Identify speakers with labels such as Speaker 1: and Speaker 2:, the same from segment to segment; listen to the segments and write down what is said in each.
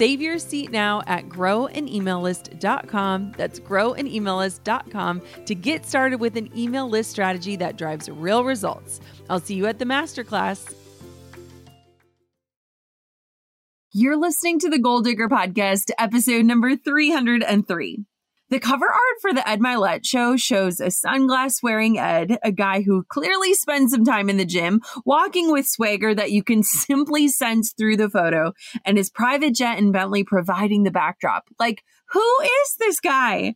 Speaker 1: Save your seat now at growanemaillist.com. That's growanemaillist.com to get started with an email list strategy that drives real results. I'll see you at the masterclass. You're listening to the Goal Digger Podcast, episode number 303. The cover art for the Ed Mylett show shows a sunglass wearing Ed, a guy who clearly spends some time in the gym, walking with swagger that you can simply sense through the photo, and his private jet and Bentley providing the backdrop. Like, who is this guy?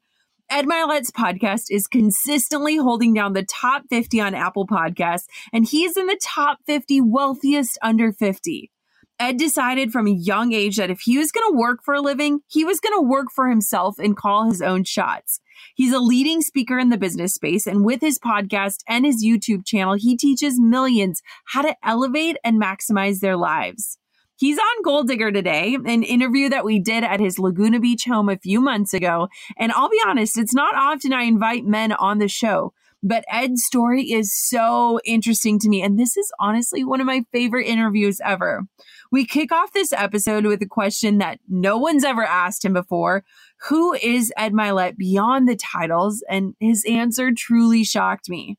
Speaker 1: Ed Mylett's podcast is consistently holding down the top 50 on Apple Podcasts, and he's in the top 50 wealthiest under 50. Ed decided from a young age that if he was going to work for a living, he was going to work for himself and call his own shots. He's a leading speaker in the business space, and with his podcast and his YouTube channel, he teaches millions how to elevate and maximize their lives. He's on Goal Digger today, an interview that we did at his Laguna Beach home a few months ago. And I'll be honest, it's not often I invite men on the show, but Ed's story is so interesting to me. And this is honestly one of my favorite interviews ever. We kick off this episode with a question that no one's ever asked him before. Who is Ed Mylett beyond the titles? And his answer truly shocked me.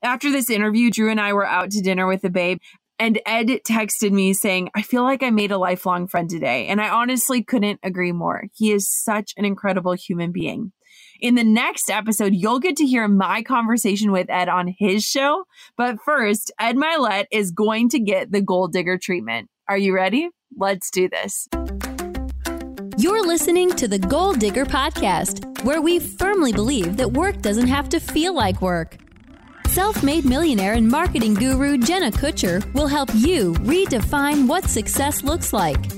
Speaker 1: After this interview, Drew and I were out to dinner with the babe, and Ed texted me saying, I feel like I made a lifelong friend today. And I honestly couldn't agree more. He is such an incredible human being. In the next episode, you'll get to hear my conversation with Ed on his show. But first, Ed Mylett is going to get the goal digger treatment. Are you ready? Let's do this.
Speaker 2: You're listening to the Goal Digger Podcast, where we firmly believe that work doesn't have to feel like work. Self made millionaire and marketing guru Jenna Kutcher will help you redefine what success looks like.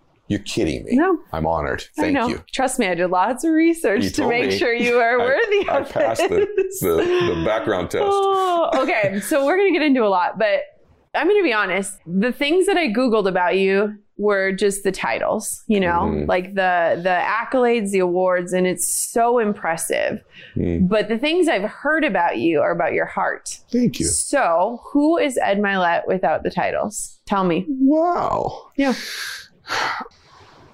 Speaker 3: You're kidding me.
Speaker 1: No.
Speaker 3: I'm honored. Thank you.
Speaker 1: Trust me, I did lots of research
Speaker 3: You
Speaker 1: to make
Speaker 3: me.
Speaker 1: sure you are worthy
Speaker 3: I,
Speaker 1: of I
Speaker 3: passed the, the, the background test.
Speaker 1: Oh, okay, so we're going to get into a lot, but I'm going to be honest. The things that I Googled about you were just the titles, you know,
Speaker 3: Mhm.
Speaker 1: like the the accolades, the awards, and it's so impressive.
Speaker 3: Mm,
Speaker 1: But the things I've heard about you are about your heart.
Speaker 3: thank you.
Speaker 1: So, who is Ed Mylett without the titles? Tell me.
Speaker 3: Wow.
Speaker 1: Yeah.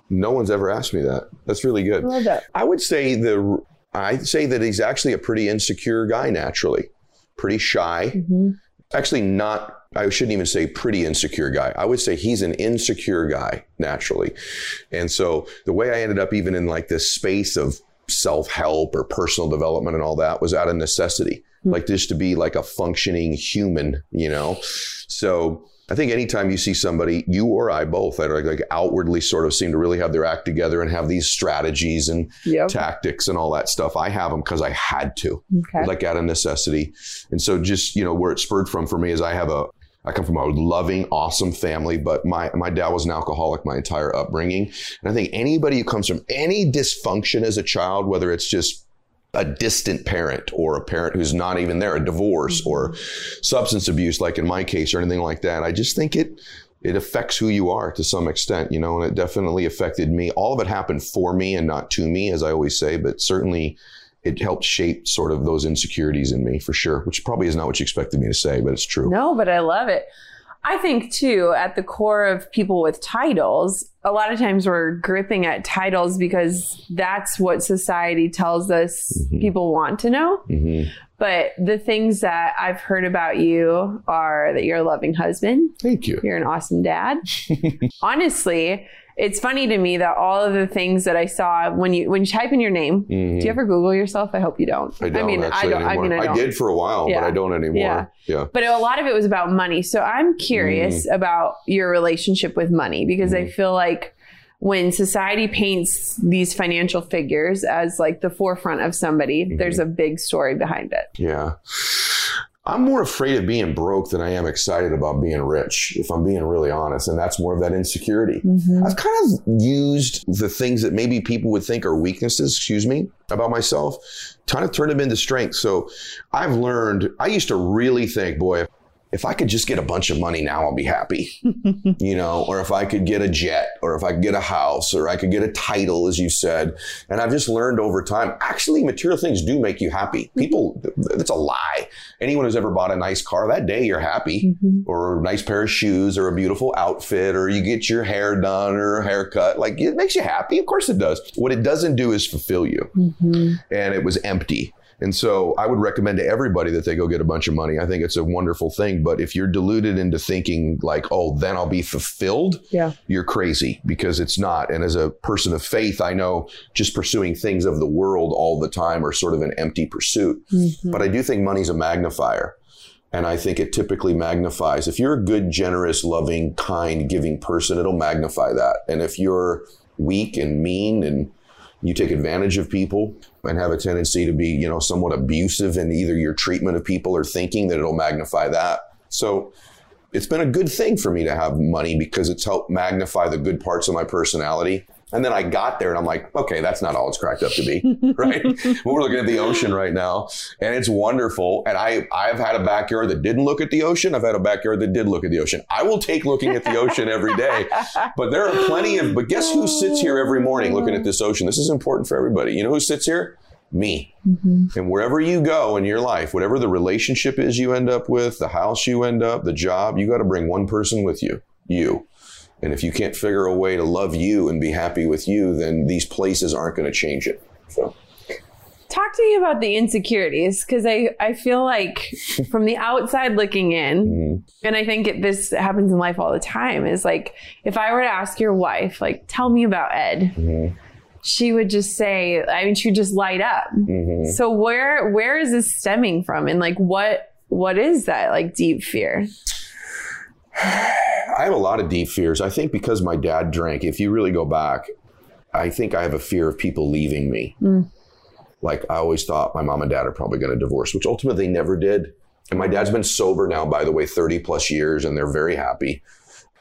Speaker 3: No one's ever asked me that. That's really good.
Speaker 1: I love that.
Speaker 3: I would say the I'd say that he's actually a pretty insecure guy naturally. Pretty shy.
Speaker 1: Mm-hmm.
Speaker 3: Actually not I shouldn't even say pretty insecure guy. I would say he's an insecure guy naturally. And so the way I ended up even in like this space of self-help or personal development and all that was out of necessity.
Speaker 1: Hmm.
Speaker 3: Like just to be like a functioning human, you know. So I think anytime you see somebody, you or I both, that are like outwardly sort of seem to really have their act together and have these strategies and
Speaker 1: Yep.
Speaker 3: tactics and all that stuff. I have them because I had to,
Speaker 1: Okay.
Speaker 3: like out of necessity. And so just, you know, where it spurred from for me is I have a, I come from a loving, awesome family, but my, my dad was an alcoholic my entire upbringing. And I think anybody who comes from any dysfunction as a child, whether it's just a distant parent or a parent who's not even there, a divorce or mm-hmm. substance abuse, like in my case, or anything like that, I just think it, it affects who you are to some extent, you know, and it definitely affected me. All of it happened for me and not to me, as I always say, but certainly it helped shape sort of those insecurities in me for sure, which probably is not what you expected me to say, but it's true.
Speaker 1: No, but I love it. I think too, at the core of people with titles, a lot of times we're gripping at titles because that's what society tells us
Speaker 3: Mhm.
Speaker 1: people want to know.
Speaker 3: hmm
Speaker 1: But the things that I've heard about you are that you're a loving husband,
Speaker 3: Thank you.
Speaker 1: you're an awesome dad. Honestly, it's funny to me that all of the things that I saw when you when you type in your name,
Speaker 3: Mhm.
Speaker 1: do you ever Google yourself? I hope you don't.
Speaker 3: I don't
Speaker 1: mean,
Speaker 3: actually
Speaker 1: I don't.
Speaker 3: anymore.
Speaker 1: I mean, I don't.
Speaker 3: did for a while,
Speaker 1: Yeah.
Speaker 3: but I don't anymore.
Speaker 1: Yeah.
Speaker 3: Yeah.
Speaker 1: But a lot of it was about money. So I'm curious
Speaker 3: Mm.
Speaker 1: about your relationship with money because I feel like when society paints these financial figures as like the forefront of somebody,
Speaker 3: Mm-hmm.
Speaker 1: there's a big story behind it.
Speaker 3: Yeah. I'm more afraid of being broke than I am excited about being rich, if I'm being really honest. And that's more of that insecurity. Mm-hmm. I've kind of used the things that maybe people would think are weaknesses, excuse me, about myself, kind of turn them into strengths. So I've learned, I used to really think, boy, if I could just get a bunch of money now, I'll be happy. you know, or if I could get a jet, or if I could get a house, or I could get a title, as you said. And I've just learned over time, actually, material things do make you happy. Mm-hmm. People, that's a lie. Anyone who's ever bought a nice car, that day you're happy, mm-hmm. or a nice pair of shoes, or a beautiful outfit, or you get your hair done or a haircut. Like it makes you happy. Of course it does. What it doesn't do is fulfill you. Mm-hmm. And it was empty. And so I would recommend to everybody that they go get a bunch of money. I think it's a wonderful thing. But if you're deluded into thinking like, oh, then I'll be fulfilled,
Speaker 1: Yeah.
Speaker 3: you're crazy because it's not. And as a person of faith, I know just pursuing things of the world all the time are sort of an empty pursuit. Mm-hmm. But I do think money's a magnifier. And I think it typically magnifies. If you're a good, generous, loving, kind, giving person, it'll magnify that. And if you're weak and mean and you take advantage of people and have a tendency to be, you know, somewhat abusive in either your treatment of people or thinking that it'll magnify that. So it's been a good thing for me to have money because it's helped magnify the good parts of my personality. And then I got there and I'm like, okay, that's not all it's cracked up to be, right? We're looking at the ocean right now and it's wonderful. And I, I've had a backyard that didn't look at the ocean. I've had a backyard that did look at the ocean. I will take looking at the ocean every day, but there are plenty of, but guess who sits here every morning looking at this ocean? This is important for everybody. You know who sits here? Me. Mm-hmm. And wherever you go in your life, whatever the relationship is you end up with, the house you end up, the job, you got to bring one person with you, you. And if you can't figure a way to love you and be happy with you, then these places aren't going to change it. So,
Speaker 1: Talk to me about the insecurities because I, I feel like from the outside looking in,
Speaker 3: mhm.
Speaker 1: and I think it, this happens in life all the time, is like if I were to ask your wife, like, tell me about Ed,
Speaker 3: Mhm.
Speaker 1: she would just say, I mean, she would just light up.
Speaker 3: Mhm.
Speaker 1: So where where is this stemming from, and like what what is that like deep fear?
Speaker 3: I have a lot of deep fears. I think because my dad drank, if you really go back, I think I have a fear of people leaving me. Hmm. Like I always thought my mom and dad are probably going to divorce, which ultimately they never did. And my dad's been sober now, by the way, 30 plus years, and they're very happy.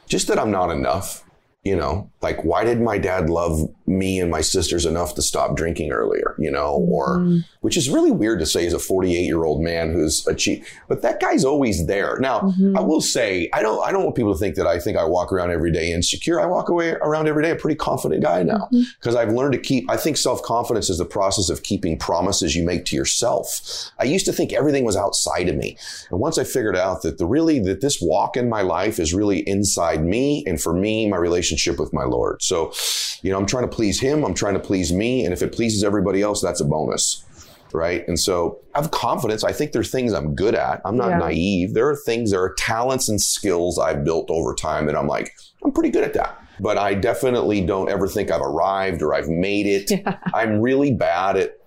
Speaker 3: Just that I'm not enough. You know, like why did my dad love me and my sisters enough to stop drinking earlier? You know, or mm-hmm. which is really weird to say as a 48 year old man who's achieved, but that guy's always there. Now, mm-hmm. I will say, I don't, I don't want people to think that I think I walk around every day insecure. I walk away around every day a pretty confident guy now mm-hmm. because I've learned to keep, I think self confidence is the process of keeping promises you make to yourself. I used to think everything was outside of me. And once I figured out that the really, that this walk in my life is really inside me and for me, my relationship with my Lord. So, you know, I'm trying to please him. I'm trying to please me. And if it pleases everybody else, that's a bonus right? And so I have confidence. I think there's things I'm good at. I'm not
Speaker 1: Yeah.
Speaker 3: naive. There are things, there are talents and skills I've built over time that I'm like, I'm pretty good at that. But I definitely don't ever think I've arrived or I've made it. I'm really bad at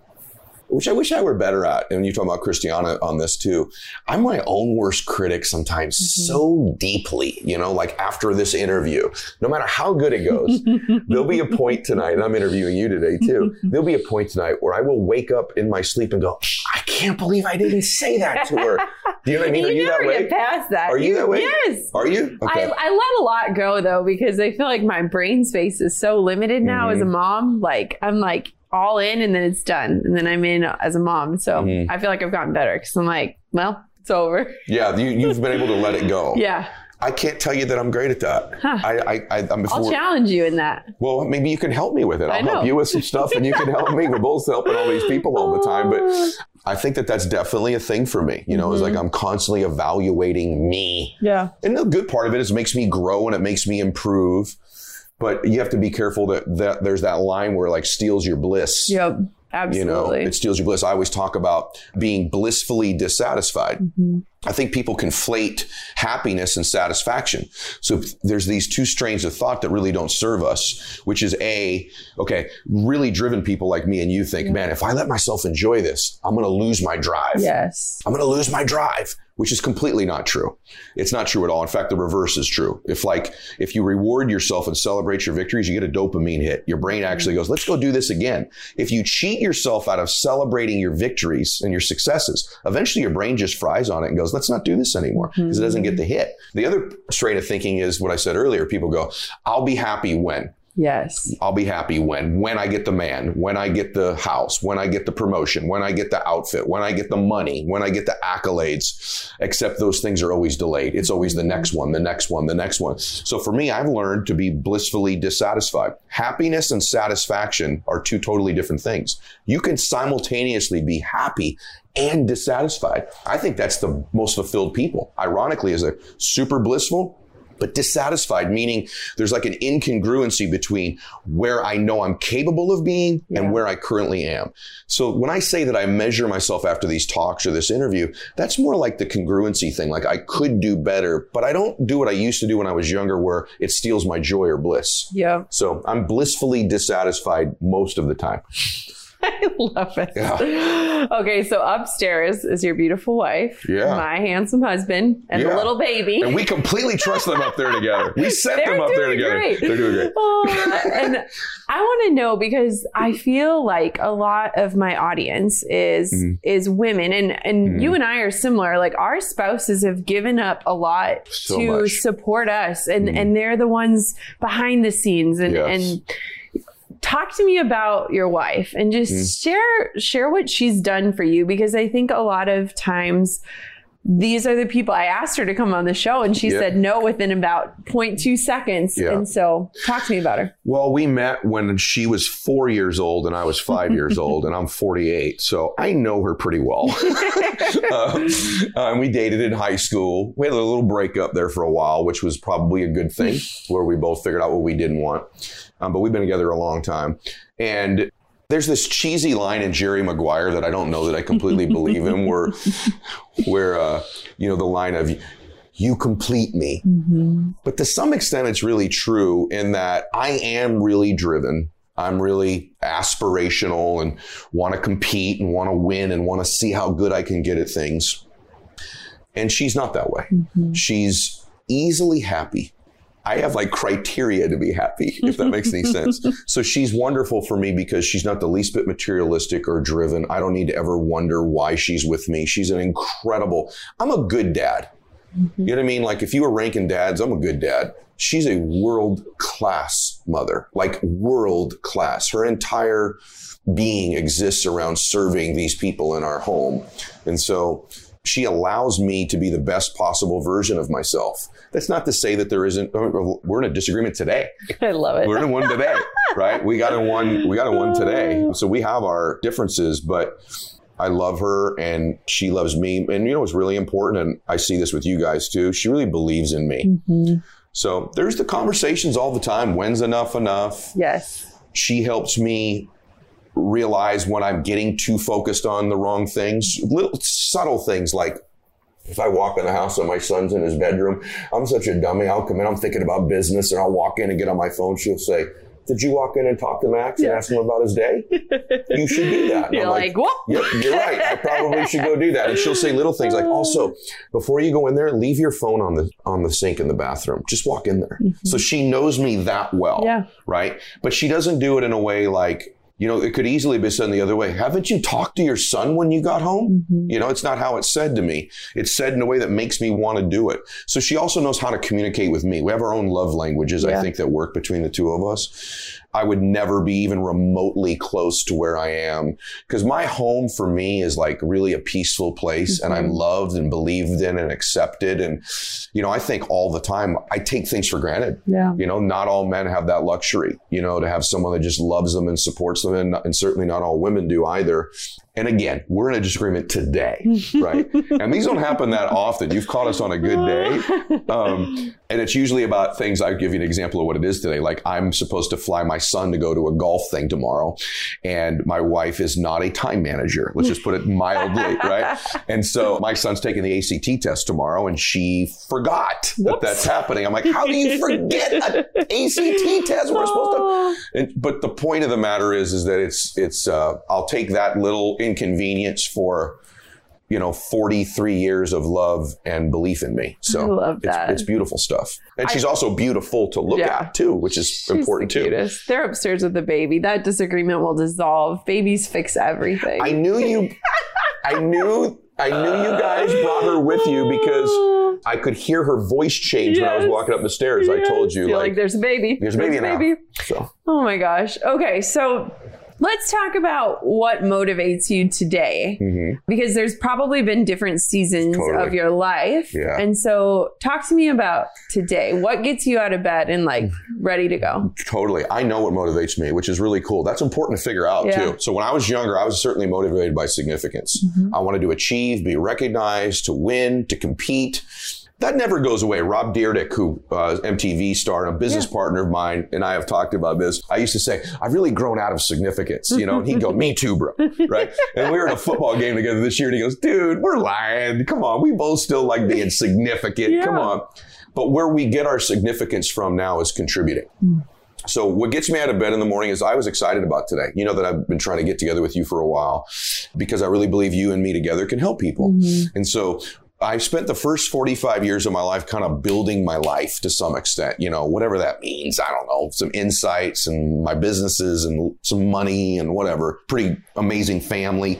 Speaker 3: which I wish I were better at. And you talk about Christiana on this too. I'm my own worst critic sometimes so deeply, you know, like after this interview, no matter how good it goes, there'll be a point tonight, and I'm interviewing you today too. There'll be a point tonight where I will wake up in my sleep and go, I can't believe I didn't say that to her. Do you know what I mean?
Speaker 1: you
Speaker 3: Are you
Speaker 1: never
Speaker 3: that way?
Speaker 1: get past that.
Speaker 3: Are you that way?
Speaker 1: Yes.
Speaker 3: Are you?
Speaker 1: I, I let a lot go though because I feel like my brain space is so limited now as a
Speaker 3: Mm-hmm.
Speaker 1: mom. Like I'm like all in and then it's done and then I'm in as a mom. So
Speaker 3: Mhm.
Speaker 1: I feel like I've gotten better because I'm like, well, it's over.
Speaker 3: yeah, you, you've been able to let it go.
Speaker 1: Yeah.
Speaker 3: I can't tell you that I'm great at that.
Speaker 1: Huh.
Speaker 3: I, I, I, I'm
Speaker 1: I'll challenge you in that.
Speaker 3: well, maybe you can help me with it. I'll help you with some stuff and you can help me. We're both helping all these people all the time. But I think that that's definitely a thing for me. You know, it's like
Speaker 1: Mm-hmm.
Speaker 3: I'm constantly evaluating me.
Speaker 1: Yeah.
Speaker 3: And the good part of it is it makes me grow and it makes me improve. But you have to be careful that, that there's that line where it like steals your bliss.
Speaker 1: Yep.
Speaker 3: You know,
Speaker 1: Absolutely.
Speaker 3: it steals your bliss. I always talk about being blissfully dissatisfied.
Speaker 1: Mm-hmm.
Speaker 3: I think people conflate happiness and satisfaction. So there's these two strains of thought that really don't serve us, which is A, okay, really driven people like me and you think, man, if I let myself enjoy this, I'm going to lose my drive.
Speaker 1: yes.
Speaker 3: I'm going to lose my drive, which is completely not true. It's not true at all. In fact, the reverse is true. If like, if you reward yourself and celebrate your victories, you get a dopamine hit. Your brain actually goes, let's go do this again. If you cheat yourself out of celebrating your victories and your successes, eventually your brain just fries on it and goes, let's not do this anymore because it doesn't get hmm. the hit. The other strain of thinking is what I said earlier. People go, I'll be happy when.
Speaker 1: Yes.
Speaker 3: I'll be happy when when I get the man, when I get the house, when I get the promotion, when I get the outfit, when I get the money, when I get the accolades. Except those things are always delayed. It's always the next one, the next one, the next one. So for me, I've learned to be blissfully dissatisfied. Happiness and satisfaction are two totally different things. You can simultaneously be happy and dissatisfied. I think that's the most fulfilled people. Ironically, is a super blissful but dissatisfied, meaning there's like an incongruency between where I know I'm capable of being
Speaker 1: Yeah.
Speaker 3: and where I currently am. So when I say that I measure myself after these talks or this interview, that's more like the congruency thing. Like I could do better, but I don't do what I used to do when I was younger where it steals my joy or bliss.
Speaker 1: Yeah.
Speaker 3: So I'm blissfully dissatisfied most of the time.
Speaker 1: I love it. Okay, so upstairs is your beautiful wife,
Speaker 3: Yeah.
Speaker 1: my handsome husband, and the little baby.
Speaker 3: And we completely trust them up there together. We set
Speaker 1: They're
Speaker 3: them up there together.
Speaker 1: great.
Speaker 3: They're doing great.
Speaker 1: Oh, and I want to know because I feel like a lot of my audience is
Speaker 3: Mhm.
Speaker 1: is women, and and
Speaker 3: Mhm.
Speaker 1: you and I are similar. Like our spouses have given up a lot
Speaker 3: So
Speaker 1: to
Speaker 3: much.
Speaker 1: support us, and
Speaker 3: Mhm.
Speaker 1: and they're the ones behind the scenes, and
Speaker 3: Yes.
Speaker 1: and talk to me about your wife and just
Speaker 3: Mm.
Speaker 1: share share what she's done for you because I think a lot of times these are the people I asked her to come on the show and she
Speaker 3: Yeah.
Speaker 1: said no within about 0.2 seconds.
Speaker 3: Yeah.
Speaker 1: And so talk to me about her.
Speaker 3: Well, we met when she was four years old and I was five years old, and I'm 48. So I know her pretty well. um, uh, and we dated in high school. We had a little breakup there for a while, which was probably a good thing, where we both figured out what we didn't want. Um, but we've been together a long time. And there's this cheesy line in Jerry Maguire that I don't know that I completely believe in, where, where uh, you know, the line of, you complete me. But to some extent, it's really true in that I am really driven. I'm really aspirational and want to compete and want to win and want to see how good I can get at things. And she's not that way. She's easily happy. I have like criteria to be happy, if that makes any sense. So she's wonderful for me because she's not the least bit materialistic or driven. I don't need to ever wonder why she's with me. She's an incredible, I'm a good dad. Mm-hmm. You know what I mean? Like if you were ranking dads, I'm a good dad. She's a world class mother, like world class. Her entire being exists around serving these people in our home. And so she allows me to be the best possible version of myself. That's not to say that there isn't, we're in a disagreement today.
Speaker 1: I love it.
Speaker 3: We're in one today, right? We got in one, we got in one today. So we have our differences, but I love her and she loves me. And you know it's really important, and I see this with you guys too, she really believes in me.
Speaker 1: Mhm.
Speaker 3: So there's the conversations all the time. When's enough enough?
Speaker 1: Yes.
Speaker 3: She helps me realize when I'm getting too focused on the wrong things, little subtle things like if I walk in the house and my son's in his bedroom, I'm such a dummy. I'll come in, I'm thinking about business, and I'll walk in and get on my phone. She'll say, Did you walk in and talk to Max and ask him about his day? You should do that. And
Speaker 1: You're
Speaker 3: I'm
Speaker 1: like, whoop.
Speaker 3: Yep, you're right. I probably should go do that. And she'll say little things like, also, before you go in there, leave your phone on the on the sink in the bathroom. Just walk in there. Mm-hmm. So she knows me that well.
Speaker 1: Yeah.
Speaker 3: Right. But she doesn't do it in a way like, you know, it could easily be said the other way. Haven't you talked to your son when you got home?
Speaker 1: Mhm.
Speaker 3: You know, it's not how it's said to me. It's said in a way that makes me want to do it. So she also knows how to communicate with me. We have our own love languages, I think, that work between the two of us. I would never be even remotely close to where I am. Because my home for me is like really a peaceful place and I'm
Speaker 1: Mhm.
Speaker 3: loved and believed in and accepted. And, you know, I think all the time I take things for granted.
Speaker 1: Yeah.
Speaker 3: You know, not all men have that luxury, you know, to have someone that just loves them and supports them. And, and certainly not all women do either. And again, we're in a disagreement today, right? and these don't happen that often. You've caught us on a good day. Um, and it's usually about things. I'll give you an example of what it is today. Like I'm supposed to fly my son to go to a golf thing tomorrow, and my wife is not a time manager. Let's just put it mildly, right? And so my son's taking the ACT test tomorrow, and she forgot that that's happening. I'm like, how do you forget an ACT test? We're supposed to.
Speaker 1: Oh.
Speaker 3: And, but the point of the matter is, is that it's it's. Uh, I'll take that little inconvenience for, you know, 43 years of love and belief in me. So
Speaker 1: I love
Speaker 3: it's,
Speaker 1: that.
Speaker 3: it's beautiful stuff, and she's also beautiful to look
Speaker 1: Yeah.
Speaker 3: at too, which is
Speaker 1: She's
Speaker 3: important
Speaker 1: the
Speaker 3: too.
Speaker 1: cutest. They're upstairs with the baby. That disagreement will dissolve. Babies fix everything.
Speaker 3: I knew you. I knew. I knew you guys brought her with you because I could hear her voice change when I was walking up the stairs. I told you, like,
Speaker 1: like, there's a baby.
Speaker 3: there's a baby now. So
Speaker 1: Oh my gosh. Okay, so let's talk about what motivates you today
Speaker 3: mhm.
Speaker 1: because there's probably been different seasons
Speaker 3: Totally.
Speaker 1: of your life.
Speaker 3: Yeah.
Speaker 1: And so talk to me about today. What gets you out of bed and like ready to go?
Speaker 3: Totally. I know what motivates me, which is really cool. That's important to figure out
Speaker 1: Yeah.
Speaker 3: too. So when I was younger, I was certainly motivated by significance.
Speaker 1: Mm-hmm.
Speaker 3: I wanted to achieve, be recognized, to win, to compete. That never goes away. Rob Dyrdek, who uh, MTV star and a business partner of mine, and I have talked about this. I used to say, I've really grown out of significance, you know, and he'd go, me too, bro. Right. And we were at a football game together this year and he goes, dude, we're lying. Come on. We both still like being significant.
Speaker 1: Yeah.
Speaker 3: Come on. But where we get our significance from now is contributing. So what gets me out of bed in the morning is I was excited about today. You know that I've been trying to get together with you for a while because I really believe you and me together can help people. And so I spent the first 45 years of my life kind of building my life to some extent, you know, whatever that means. I don't know, some insights and my businesses and some money and whatever. Pretty amazing family.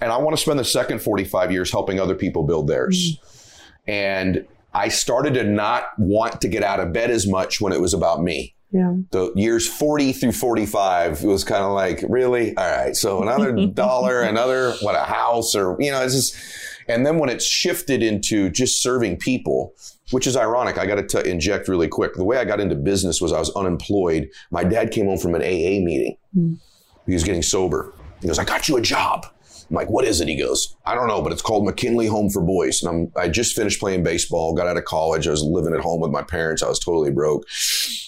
Speaker 3: And I want to spend the second 45 years helping other people build theirs. Mm-hmm. And I started to not want to get out of bed as much when it was about me
Speaker 1: Yeah.
Speaker 3: the years 40 through 45 it was kind of like really all right so another dollar another what a house or you know it's just and then when it's shifted into just serving people which is ironic i got to inject really quick the way i got into business was i was unemployed my dad came home from an aa meeting hmm. he was getting sober he goes i got you a job I'm like, what is it? He goes, I don't know, but it's called McKinley Home for Boys. And I'm, I just finished playing baseball, got out of college. I was living at home with my parents. I was totally broke.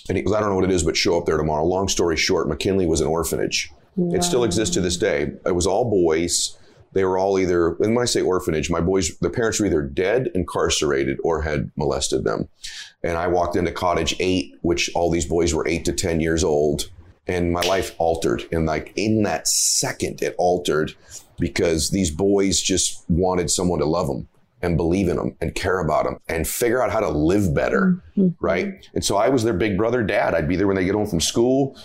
Speaker 3: And he goes, I don't know what it is, but show up there tomorrow. Long story short, McKinley was an orphanage. It still exists to this day. It was all boys. They were all either, and when I say orphanage, my boys, their parents were either dead, incarcerated, or had molested them. And I walked into cottage eight, which all these boys were eight to 10 years old. And my life altered. And like in that second, it altered because these boys just wanted someone to love them and believe in them and care about them and figure out how to live better. Mm-hmm. Right. And so I was their big brother dad. I'd be there when they get home from school,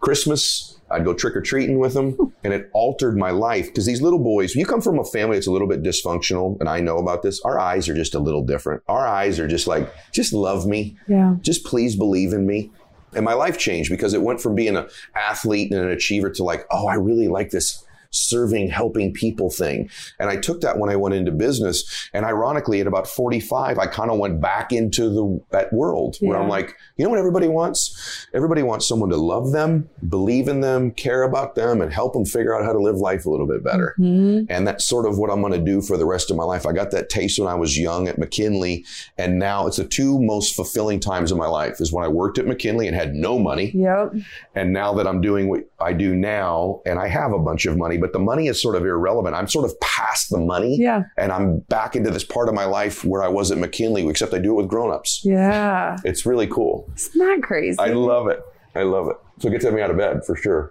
Speaker 3: Christmas. I'd go trick or treating with them. And it altered my life because these little boys, you come from a family that's a little bit dysfunctional, and I know about this. Our eyes are just a little different. Our eyes are just like, just love me
Speaker 1: Yeah.
Speaker 3: just please believe in me. And my life changed because it went from being an athlete and an achiever to like, oh, I really like this serving, helping people thing. And I took that when I went into business. And ironically, at about 45, I kind of went back into the that world where I'm like, you know what everybody wants? Everybody wants someone to love them, believe in them, care about them, and help them figure out how to live life a little bit better.
Speaker 1: Mhm.
Speaker 3: And that's sort of what I'm going to do for the rest of my life. I got that taste when I was young at McKinley. And now it's the two most fulfilling times of my life is when I worked at McKinley and had no money.
Speaker 1: Yep.
Speaker 3: And now that I'm doing what I do now and I have a bunch of money, but the money is sort of irrelevant. I'm sort of past the money
Speaker 1: Yeah.
Speaker 3: and I'm back into this part of my life where I was at McKinley, except I do it with grown-ups.
Speaker 1: Yeah.
Speaker 3: It's really cool.
Speaker 1: Isn't that crazy?
Speaker 3: I love it. I love it. So it gets me out of bed for sure.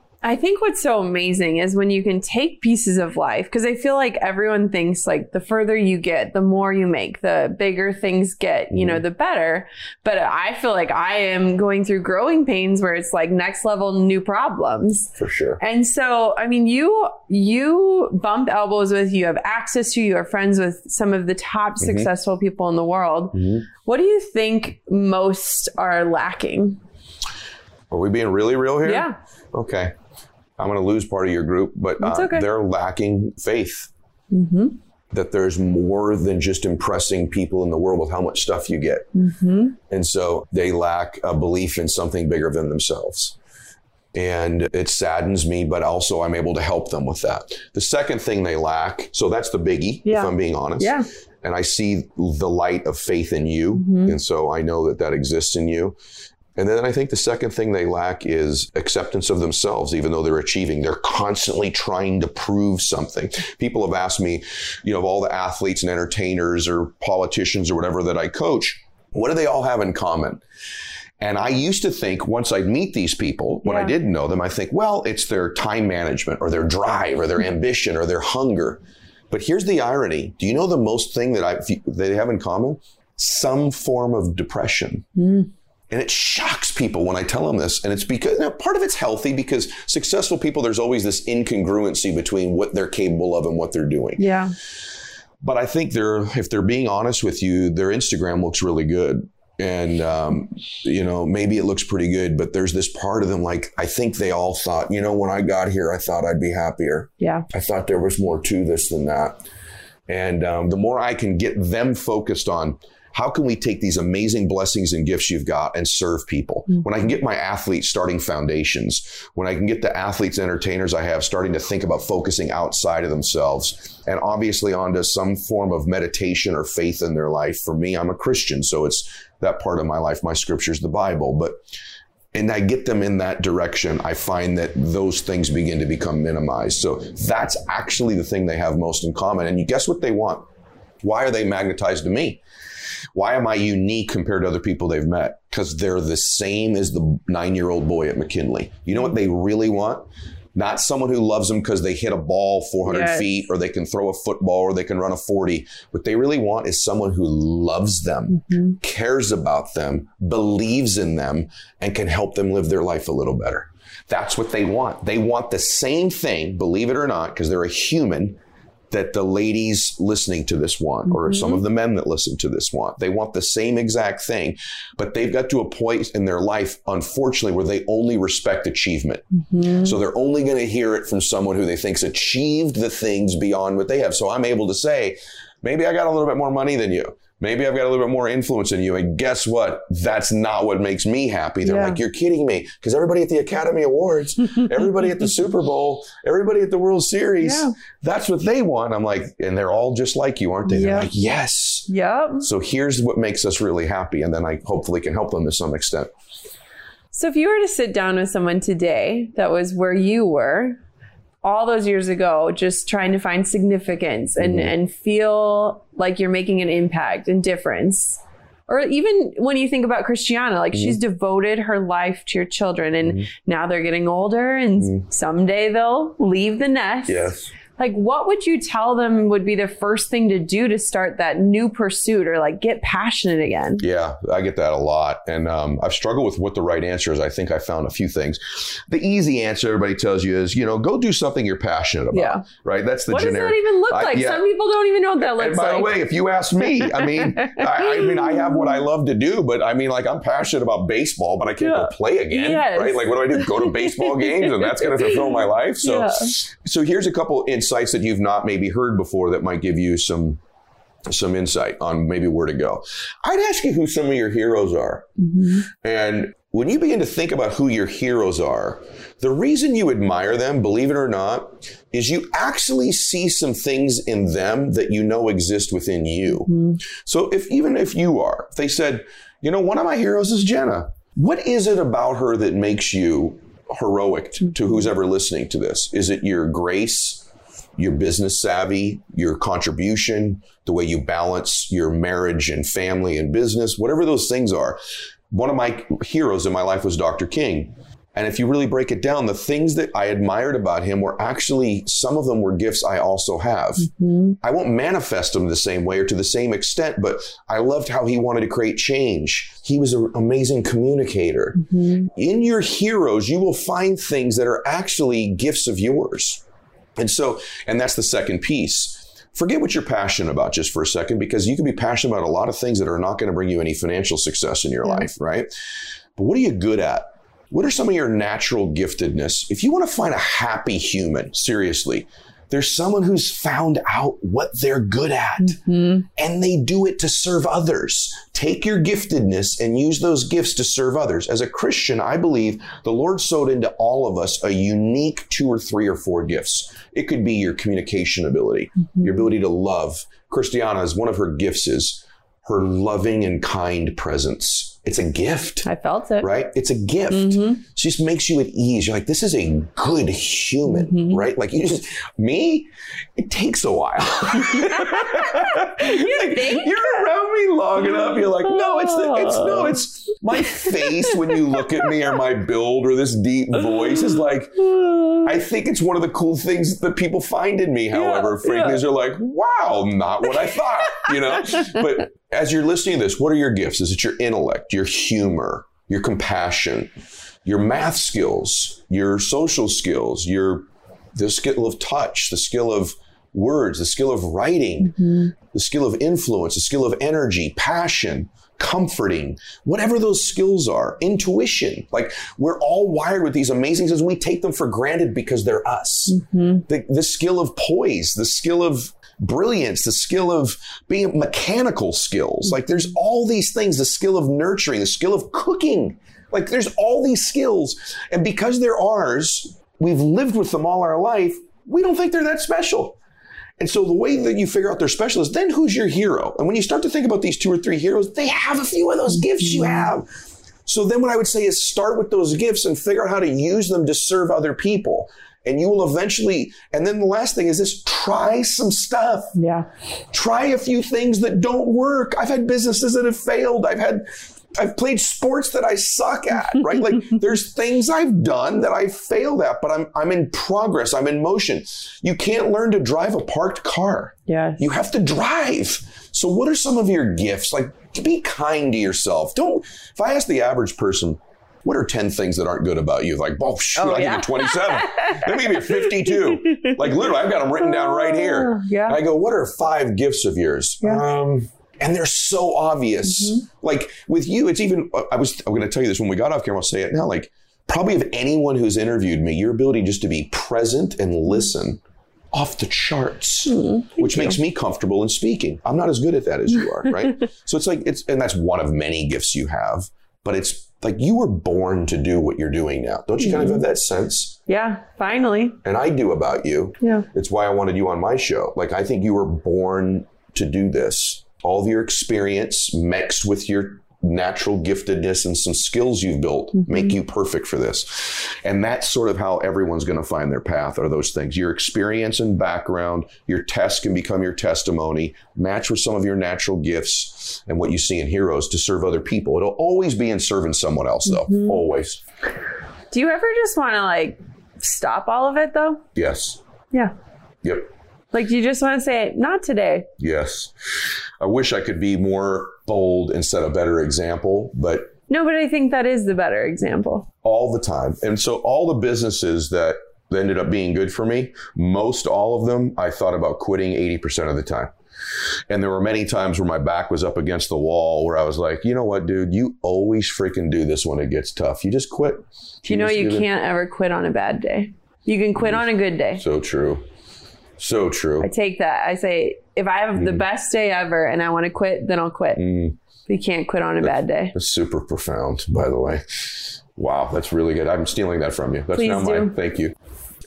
Speaker 1: I think what's so amazing is when you can take pieces of life, because I feel like everyone thinks like the further you get, the more you make, the bigger things get, you know, mm-hmm. the better. But I feel like I am going through growing pains where it's like next level new problems.
Speaker 3: For sure.
Speaker 1: And so, I mean, you, you bump elbows with, you have access to, you are friends with some of the top mm-hmm. successful people in the world. Mm-hmm. What do you think most are lacking?
Speaker 3: Are we being really real here?
Speaker 1: Yeah.
Speaker 3: Okay. I'm going to lose part of your group, but uh, okay. they're lacking faith. Mm-hmm. That there's more than just impressing people in the world with how much stuff you get. Mm-hmm. And so they lack a belief in something bigger than themselves. And it saddens me, but also I'm able to help them with that. The second thing they lack, so that's the biggie, yeah. if I'm being honest.
Speaker 1: Yeah.
Speaker 3: And I see the light of faith in you. Mm-hmm. And so I know that that exists in you. And then I think the second thing they lack is acceptance of themselves, even though they're achieving. They're constantly trying to prove something. People have asked me, you know, of all the athletes and entertainers or politicians or whatever that I coach, what do they all have in common? And I used to think once I'd meet these people, when yeah. I didn't know them, I think, well, it's their time management or their drive or their ambition or their hunger. But here's the irony. Do you know the most thing that I, they have in common? Some form of depression. Mm. And it shocks people when I tell them this. And it's because now, part of it's healthy because successful people, there's always this incongruency between what they're capable of and what they're doing.
Speaker 1: Yeah.
Speaker 3: But I think they're, if they're being honest with you, their Instagram looks really good. And, um, you know, maybe it looks pretty good, but there's this part of them like, I think they all thought, you know, when I got here, I thought I'd be happier.
Speaker 1: Yeah.
Speaker 3: I thought there was more to this than that. And um, the more I can get them focused on, how can we take these amazing blessings and gifts you've got and serve people?
Speaker 1: Mm-hmm.
Speaker 3: When I can get my athletes starting foundations, when I can get the athletes, entertainers I have starting to think about focusing outside of themselves and obviously onto some form of meditation or faith in their life. For me, I'm a Christian, so it's that part of my life. My scripture is the Bible, but and I get them in that direction, I find that those things begin to become minimized. So that's actually the thing they have most in common. And you guess what they want? Why are they magnetized to me? Why am I unique compared to other people they've met? Because they're the same as the nine year old boy at McKinley. You know what they really want? Not someone who loves them because they hit a ball 400
Speaker 1: Yes.
Speaker 3: feet or they can throw a football or they can run a 40. What they really want is someone who loves them, mm-hmm. cares about them, believes in them, and can help them live their life a little better. That's what they want. They want the same thing, believe it or not, because they're a human that the ladies listening to this want, or mm-hmm. some of the men that listen to this want. They want the same exact thing, but they've got to a point in their life, unfortunately, where they only respect achievement. Mm-hmm. So they're only going to hear it from someone who they think's achieved the things beyond what they have. So I'm able to say, maybe I got a little bit more money than you. Maybe I've got a little bit more influence than you. And guess what? That's not what makes me happy. They're
Speaker 1: Yeah.
Speaker 3: like, you're kidding me. Because everybody at the Academy Awards, everybody at the Super Bowl, everybody at the World Series,
Speaker 1: Yeah.
Speaker 3: that's what they want. I'm like, and they're all just like you, aren't they? They're like, yes.
Speaker 1: Yep.
Speaker 3: So here's what makes us really happy. And then I hopefully can help them to some extent.
Speaker 1: So if you were to sit down with someone today that was where you were all those years ago, just trying to find significance and,
Speaker 3: Mhm.
Speaker 1: and feel like you're making an impact and difference. Or even when you think about Christiana, like she's devoted her life to your children and
Speaker 3: Mhm.
Speaker 1: now they're getting older and
Speaker 3: Mhm.
Speaker 1: someday they'll leave the nest. Like, what would you tell them would be the first thing to do to start that new pursuit or like get passionate again?
Speaker 3: Yeah, I get that a lot. And um, I've struggled with what the right answer is. I think I found a few things. The easy answer everybody tells you is, you know, go do something you're passionate about.
Speaker 1: Yeah.
Speaker 3: Right? That's the
Speaker 1: what does
Speaker 3: generic.
Speaker 1: that even look
Speaker 3: I-
Speaker 1: like?
Speaker 3: yeah.
Speaker 1: Some people don't even know what that looks like.
Speaker 3: and by
Speaker 1: like.
Speaker 3: the way, if you ask me, I mean, I, I mean, I have what I love to do, but I mean, like, I'm passionate about baseball, but I can't
Speaker 1: Yeah.
Speaker 3: go play again,
Speaker 1: Yes.
Speaker 3: right? Like, what do I do? Go to baseball games, and that's going to fulfill my life. So,
Speaker 1: Yeah.
Speaker 3: so here's a couple insights that you've not maybe heard before that might give you some some insight on maybe where to go. I'd ask you who some of your heroes are. Mm-hmm. And when you begin to think about who your heroes are, the reason you admire them, believe it or not, is you actually see some things in them that you know exist within you. Mm-hmm. So if even if you are, if they said, you know, one of my heroes is Jenna. What is it about her that makes you heroic to, to who's ever listening to this? Is it your grace, your business savvy, your contribution, the way you balance your marriage and family and business, whatever those things are? One of my heroes in my life was Dr. King. And if you really break it down, the things that I admired about him were actually, some of them were gifts I also have. Mm-hmm. I won't manifest them the same way or to the same extent, but I loved how he wanted to create change. He was an amazing communicator. Mm-hmm. In your heroes, you will find things that are actually gifts of yours. And so, and that's the second piece. Forget what you're passionate about just for a second, because you can be passionate about a lot of things that are not going to bring you any financial success in your life, right? But what are you good at? What are some of your natural giftedness? If you want to find a happy human, seriously, there's someone who's found out what they're good at mm-hmm. and they do it to serve others. Take your giftedness and use those gifts to serve others. As a Christian, I believe the Lord sowed into all of us a unique two or three or four gifts. It could be your communication ability, mm-hmm. your ability to love. Christiana is one of her gifts is her loving and kind presence. It's a gift
Speaker 1: I felt it.
Speaker 3: right? It's a gift.
Speaker 1: Mhm.
Speaker 3: It just makes you at ease. You're like, this is a good human,
Speaker 1: Mhm.
Speaker 3: right? Like you just me, it takes a while. you Like,
Speaker 1: think?
Speaker 3: You're around me long enough. You're like, no, it's the, it's no,
Speaker 1: Oh.
Speaker 3: it's my face when you look at me or my build or this deep voice is like. I think it's one of the cool things that people find in me. However, frankly,
Speaker 1: yeah.
Speaker 3: is they're like, wow, not what I thought, you know? but as you're listening to this, what are your gifts? Is it your intellect, your humor, your compassion, your math skills, your social skills, your the skill of touch, the skill of words, the skill of writing, mm-hmm. the skill of influence, the skill of energy, passion, comforting, whatever those skills are, intuition. Like we're all wired with these amazing things. We take them for granted because they're us. Mm-hmm. The, the skill of poise, the skill of brilliance, the skill of being mechanical skills. Like there's all these things, the skill of nurturing, the skill of cooking. Like there's all these skills. And because they're ours, we've lived with them all our life. We don't think they're that special. And so the way that you figure out they're special is then who's your hero? And when you start to think about these two or three heroes, they have a few of those gifts you have. So then what I would say is start with those gifts and figure out how to use them to serve other people. And you will eventually, and then the last thing is this try some stuff.
Speaker 1: Yeah.
Speaker 3: Try a few things that don't work. I've had businesses that have failed. I've had I've played sports that I suck at, right? like there's things I've done that I failed at, but I'm I'm in progress. I'm in motion. You can't learn to drive a parked car.
Speaker 1: Yes.
Speaker 3: You have to drive. So what are some of your gifts? Like be kind to yourself. Don't if I ask the average person, what are 10 things that aren't good about you? Like, oh, shoot,
Speaker 1: Oh,
Speaker 3: I
Speaker 1: yeah.
Speaker 3: give you 27. Let me give you 52. Like, literally, I've got them written down right here.
Speaker 1: Oh, yeah.
Speaker 3: And I go, what are five gifts of yours?
Speaker 1: Yeah.
Speaker 3: Um, and they're so obvious.
Speaker 1: Mm-hmm.
Speaker 3: Like with you, it's even, I was, I'm going to tell you this when we got off camera, I'll say it now. Like, probably of anyone who's interviewed me, your ability just to be present and listen off the charts,
Speaker 1: Mm-hmm.
Speaker 3: which makes me comfortable in speaking. I'm not as good at that as you are, right? so it's like, it's, and that's one of many gifts you have, but it's like you were born to do what you're doing now. Don't you kind of
Speaker 1: Mm-hmm.
Speaker 3: have that sense?
Speaker 1: Yeah. Finally.
Speaker 3: And I do about you.
Speaker 1: Yeah.
Speaker 3: It's why I wanted you on my show. Like, I think you were born to do this. All of your experience mixed with your natural giftedness and some skills you've built mm-hmm. make you perfect for this. And that's sort of how everyone's going to find their path are those things. Your experience and background, your test can become your testimony, match with some of your natural gifts and what you see in heroes to serve other people. It'll always be in serving someone else though. Mm-hmm. Always.
Speaker 1: Do you ever just want to like stop all of it though?
Speaker 3: Yes.
Speaker 1: Yeah.
Speaker 3: Yep.
Speaker 1: Like, you just want to say, not today?
Speaker 3: Yes. I wish I could be more bold and set a better example, but
Speaker 1: No, but I think that is the better example.
Speaker 3: all the time. And so all the businesses that ended up being good for me, most all of them, I thought about quitting 80% of the time. And there were many times where my back was up against the wall where I was like, you know what, dude, you always freaking do this when it gets tough. You just quit.
Speaker 1: You know, you can't ever quit on a bad day. You can quit on a good day.
Speaker 3: So true. So true.
Speaker 1: I take that. I say, if I have the best day ever and I want to quit, then I'll quit.
Speaker 3: Mm.
Speaker 1: You can't quit on a bad day.
Speaker 3: That's super profound, by the way. Wow, that's really good. I'm stealing that from you. That's
Speaker 1: Please
Speaker 3: now
Speaker 1: do.
Speaker 3: mine. Thank you.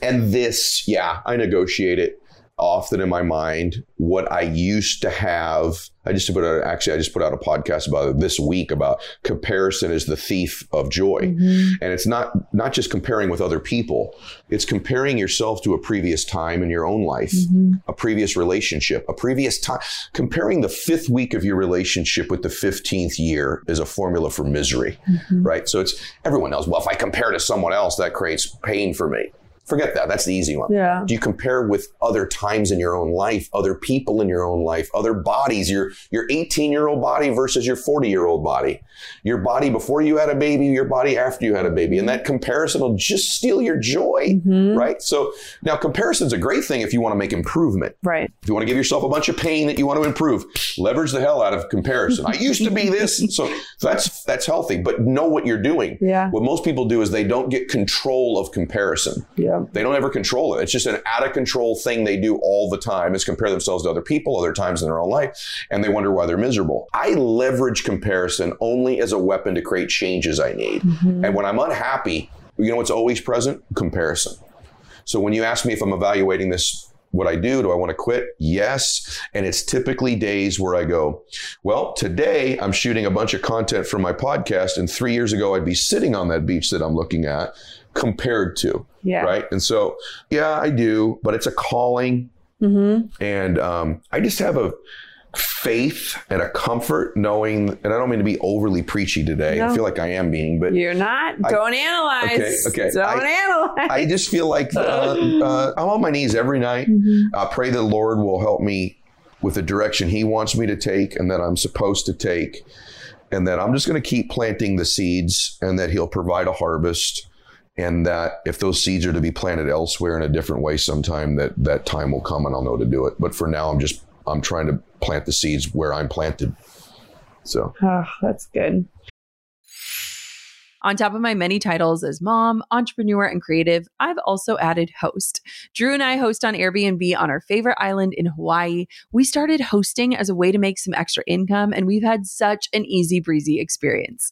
Speaker 3: And this, yeah, I negotiate it often in my mind. What I used to have, I just put out, actually, I just put out a podcast about it this week about comparison is the thief of joy. Mm-hmm. And it's not, not just comparing with other people. It's comparing yourself to a previous time in your own life, mm-hmm. a previous relationship, a previous time. Comparing the fifth week of your relationship with the 15th year is a formula for misery, mm-hmm. right? So it's everyone knows, well, if I compare to someone else, that creates pain for me. Forget that. That's the easy one.
Speaker 1: Yeah.
Speaker 3: Do you compare with other times in your own life, other people in your own life, other bodies, your your 18 year old body versus your 40 year old body, your body before you had a baby, your body after you had a baby, and that comparison will just steal your joy, mm-hmm. right? So now comparison's a great thing if you want to make improvement.
Speaker 1: Right.
Speaker 3: If you want to give yourself a bunch of pain that you want to improve, leverage the hell out of comparison. I used to be this, so that's that's healthy. But know what you're doing.
Speaker 1: Yeah.
Speaker 3: What most people do is they don't get control of comparison.
Speaker 1: Yeah.
Speaker 3: They don't ever control it. It's just an out of control thing they do all the time is compare themselves to other people, other times in their own life, and they wonder why they're miserable. I leverage comparison only as a weapon to create changes I need. Mm-hmm. And when I'm unhappy, you know what's always present? Comparison. So when you ask me if I'm evaluating this, what I do, do I want to quit? Yes. And it's typically days where I go, well, today I'm shooting a bunch of content for my podcast. And three years ago, I'd be sitting on that beach that I'm looking at compared to.
Speaker 1: Yeah.
Speaker 3: Right. And so, yeah, I do, but it's a calling.
Speaker 1: Mm-hmm.
Speaker 3: And um, I just have a faith and a comfort knowing, and I don't mean to be overly preachy today. I feel like I am being, but
Speaker 1: You're not.
Speaker 3: I-
Speaker 1: don't analyze.
Speaker 3: Okay, okay.
Speaker 1: Don't
Speaker 3: I-
Speaker 1: analyze.
Speaker 3: I just feel like uh, uh, I'm on my knees every night.
Speaker 1: Mm-hmm.
Speaker 3: I pray the Lord will help me with the direction He wants me to take and that I'm supposed to take. And that I'm just going to keep planting the seeds and that He'll provide a harvest. And that if those seeds are to be planted elsewhere in a different way sometime, that that time will come and I'll know to do it. But for now, I'm just I'm trying to plant the seeds where I'm planted. So
Speaker 1: Oh, that's good.
Speaker 2: On top of my many titles as mom, entrepreneur, and creative, I've also added host. Drew and I host on Airbnb on our favorite island in Hawaii. We started hosting as a way to make some extra income, and we've had such an easy breezy experience.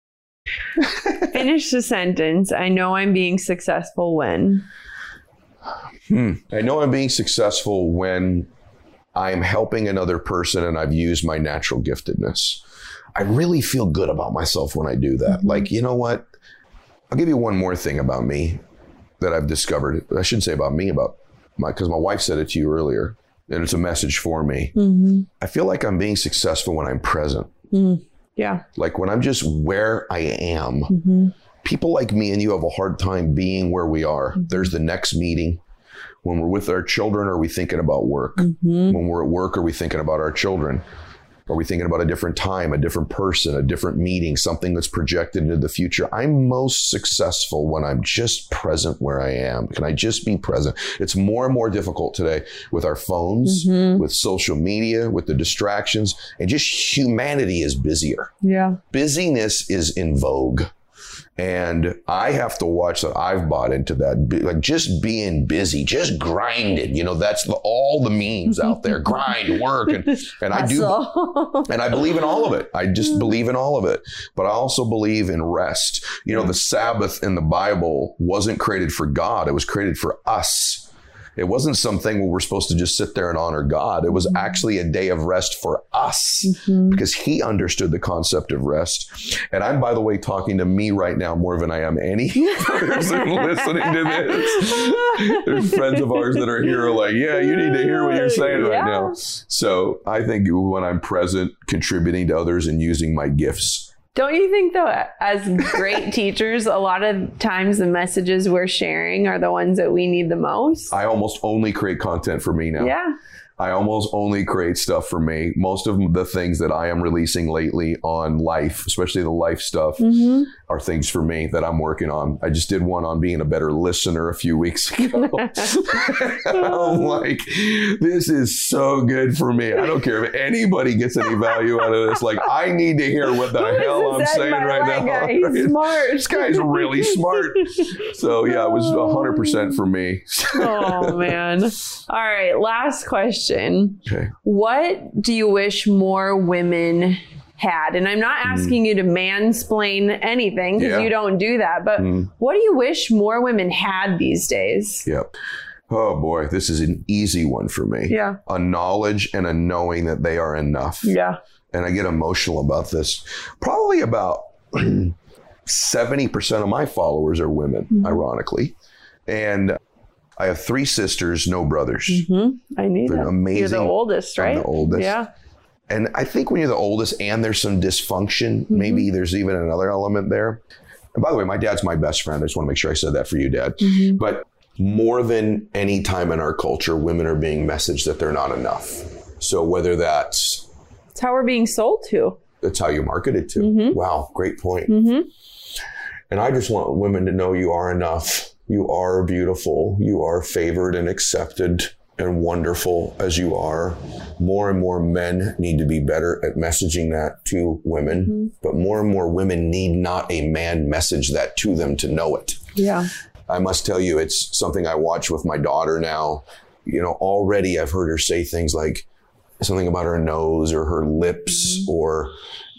Speaker 1: Finish the sentence. I know I'm being successful when.
Speaker 3: Hmm. I know I'm being successful when I'm helping another person and I've used my natural giftedness. I really feel good about myself when I do that. Mm-hmm. Like, you know what? I'll give you one more thing about me that I've discovered. I shouldn't say about me, about my, because my wife said it to you earlier, and it's a message for me. Mm-hmm. I feel like I'm being successful when I'm present.
Speaker 1: Mm. Yeah.
Speaker 3: Like when I'm just where I am, mm-hmm. people like me and you have a hard time being where we are. Mm-hmm. There's the next meeting. When we're with our children, are we thinking about work? Mm-hmm. When we're at work, are we thinking about our children? Are we thinking about a different time, a different person, a different meeting, something that's projected into the future? I'm most successful when I'm just present where I am. Can I just be present? It's more and more difficult today with our phones, mm-hmm. with social media, with the distractions, and just humanity is busier.
Speaker 1: Yeah.
Speaker 3: Busyness is in vogue. And I have to watch that. I've bought into that. Like just being busy, just grinding. You know, that's the, all the memes out there. Grind, work, and and I do, and I believe in all of it. I just believe in all of it. But I also believe in rest. You know, the Sabbath in the Bible wasn't created for God; it was created for us. It wasn't something where we're supposed to just sit there and honor God. It was mm-hmm. actually a day of rest for us mm-hmm. because He understood the concept of rest. And I'm, by the way, talking to me right now more than I am any person listening to this. There's friends of ours that are here are like, yeah, you need to hear what you're saying right now. So I think when I'm present, contributing to others and using my gifts
Speaker 1: don't you think though, as great teachers, a lot of times the messages we're sharing are the ones that we need the most?
Speaker 3: I almost only create content for me now.
Speaker 1: Yeah.
Speaker 3: I almost only create stuff for me. Most of the things that I am releasing lately on life, especially the life stuff, mm-hmm. are things for me that I'm working on. I just did one on being a better listener a few weeks ago. I'm like, this is so good for me. I don't care if anybody gets any value out of this. Like, I need to hear what the hell I'm saying right now.
Speaker 1: Guy? He's smart.
Speaker 3: This guy's really smart. So yeah, it was 100% for me.
Speaker 1: oh man. All right, last question question. Okay. What do you wish more women had? And I'm not mm. asking mm. you to mansplain anything because yeah. you don't do that, but mm. what do you wish more women had these days?
Speaker 3: Yep. Oh boy, this is an easy one for me.
Speaker 1: Yeah.
Speaker 3: A knowledge and a knowing that they are enough.
Speaker 1: Yeah.
Speaker 3: And I get emotional about this. Probably about 70% of my followers are women, mm-hmm. ironically. And I have three sisters, no brothers.
Speaker 1: Mm-hmm. I need They're amazing. You're the oldest, right?
Speaker 3: I'm the oldest.
Speaker 1: Yeah.
Speaker 3: And I think when you're the oldest and there's some dysfunction, mm-hmm. maybe there's even another element there. And by the way, my dad's my best friend. I just want to make sure I said that for you, Dad. Mm-hmm. But more than any time in our culture, women are being messaged that they're not enough. So whether that's
Speaker 1: it's how we're being sold to.
Speaker 3: That's how you market it to. Mm-hmm. Wow, great point. Mm-hmm. And I just want women to know you are enough you are beautiful. You are favored and accepted and wonderful as you are. More and more men need to be better at messaging that to women, mm-hmm. but more and more women need not a man message that to them to know it.
Speaker 1: Yeah.
Speaker 3: I must tell you, it's something I watch with my daughter now. You know, already I've heard her say things like something about her nose or her lips mm-hmm. or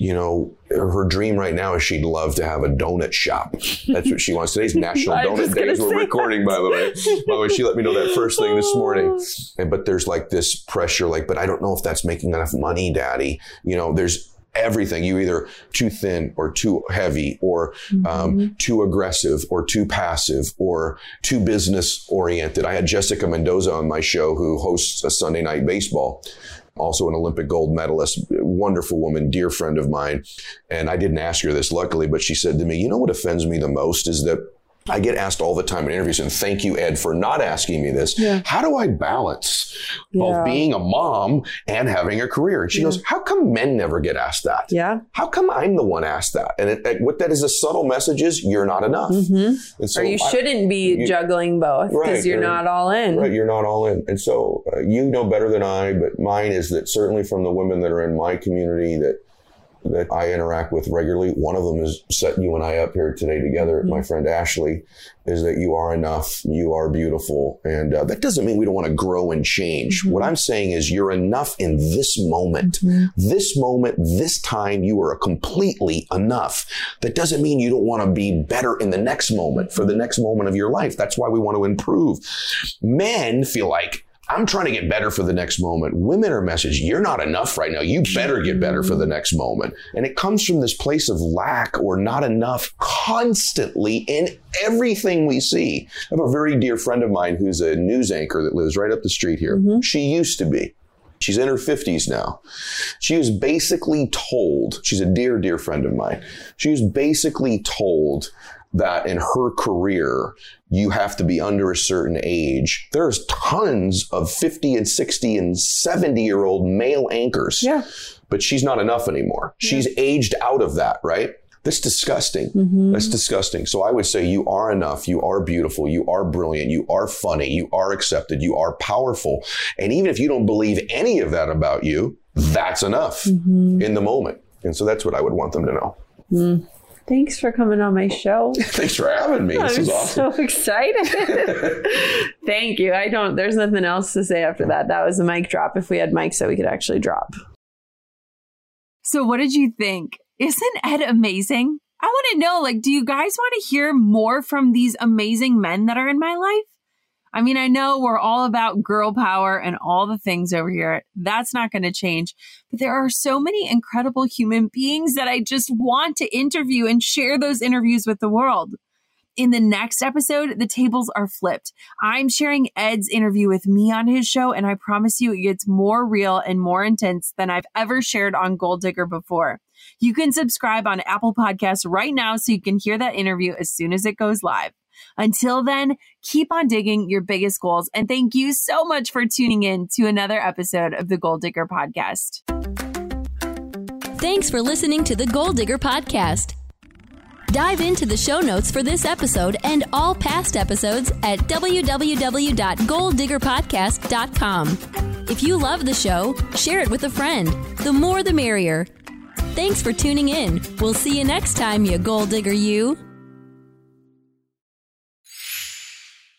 Speaker 3: you know, her dream right now is she'd love to have a donut shop. That's what she wants. Today's National Donut Day. We're recording, by the way. By the way, she let me know that first thing this morning. And, but there's like this pressure, like, but I don't know if that's making enough money, Daddy. You know, there's everything. You either too thin or too heavy or um, mm-hmm. too aggressive or too passive or too business oriented. I had Jessica Mendoza on my show who hosts a Sunday night baseball also an Olympic gold medalist, wonderful woman, dear friend of mine. And I didn't ask her this luckily, but she said to me, you know what offends me the most is that I get asked all the time in interviews, and thank you, Ed, for not asking me this.
Speaker 1: Yeah.
Speaker 3: How do I balance
Speaker 1: Yeah.
Speaker 3: both being a mom and having a career? And she
Speaker 1: Yeah.
Speaker 3: goes, How come men never get asked that?
Speaker 1: Yeah.
Speaker 3: How come I'm the one asked that? And it, it- what that is a subtle message is you're not enough.
Speaker 1: hmm
Speaker 3: And so
Speaker 1: or you
Speaker 3: I-
Speaker 1: shouldn't be
Speaker 3: you-
Speaker 1: juggling both because
Speaker 3: Right,
Speaker 1: you're not all in.
Speaker 3: Right, you're not all in. And so uh, you know better than I, but mine is that certainly from the women that are in my community that that I interact with regularly, one of them is set you and I up here today together, mm-hmm. my friend Ashley, is that you are enough, you are beautiful. And uh, that doesn't mean we don't want to grow and change. Mm-hmm. What I'm saying is you're enough in this moment. Mm-hmm. This moment, this time, you are completely enough. That doesn't mean you don't want to be better in the next moment for the next moment of your life. That's why we want to improve. Men feel like, I'm trying to get better for the next moment. Women are messaged, you're not enough right now. You better get better for the next moment. And it comes from this place of lack or not enough constantly in everything we see. I have a very dear friend of mine who's a news anchor that lives right up the street here. Mm-hmm. She used to be. She's in her 50s now. She was basically told, she's a dear, dear friend of mine. She was basically told that in her career, you have to be under a certain age. There's tons of 50 and 60 and 70 year old male anchors,
Speaker 1: Yeah.
Speaker 3: but she's not enough anymore. She's aged out of that, right? That's disgusting.
Speaker 1: Mm-hmm.
Speaker 3: That's disgusting. So I would say you are enough. You are beautiful. You are brilliant. You are funny. You are accepted. You are powerful. And even if you don't believe any of that about you, that's enough
Speaker 1: Mm-hmm.
Speaker 3: in the moment. And so that's what I would want them to know.
Speaker 1: Thanks for coming on my show.
Speaker 3: Thanks for having me. This
Speaker 1: I'm
Speaker 3: is awesome.
Speaker 1: so excited. Thank you. I don't, there's nothing else to say after that. That was a mic drop if we had mics that we could actually drop.
Speaker 2: So, what did you think? Isn't Ed amazing? I want to know, like, do you guys want to hear more from these amazing men that are in my life? I mean, I know we're all about girl power and all the things over here. That's not going to change. But there are so many incredible human beings that I just want to interview and share those interviews with the world. In the next episode, the tables are flipped. I'm sharing Ed's interview with me on his show, and I promise you it gets more real and more intense than I've ever shared on Goal Digger before. You can subscribe on Apple Podcasts right now so you can hear that interview as soon as it goes live. Until then, keep on digging your biggest goals. And thank you so much for tuning in to another episode of the Goal Digger Podcast.
Speaker 4: Thanks for listening to the Goal Digger Podcast. Dive into the show notes for this episode and all past episodes at www.goaldiggerpodcast.com. If you love the show, share it with a friend. The more the merrier. Thanks for tuning in. We'll see you next time, you goal digger, you.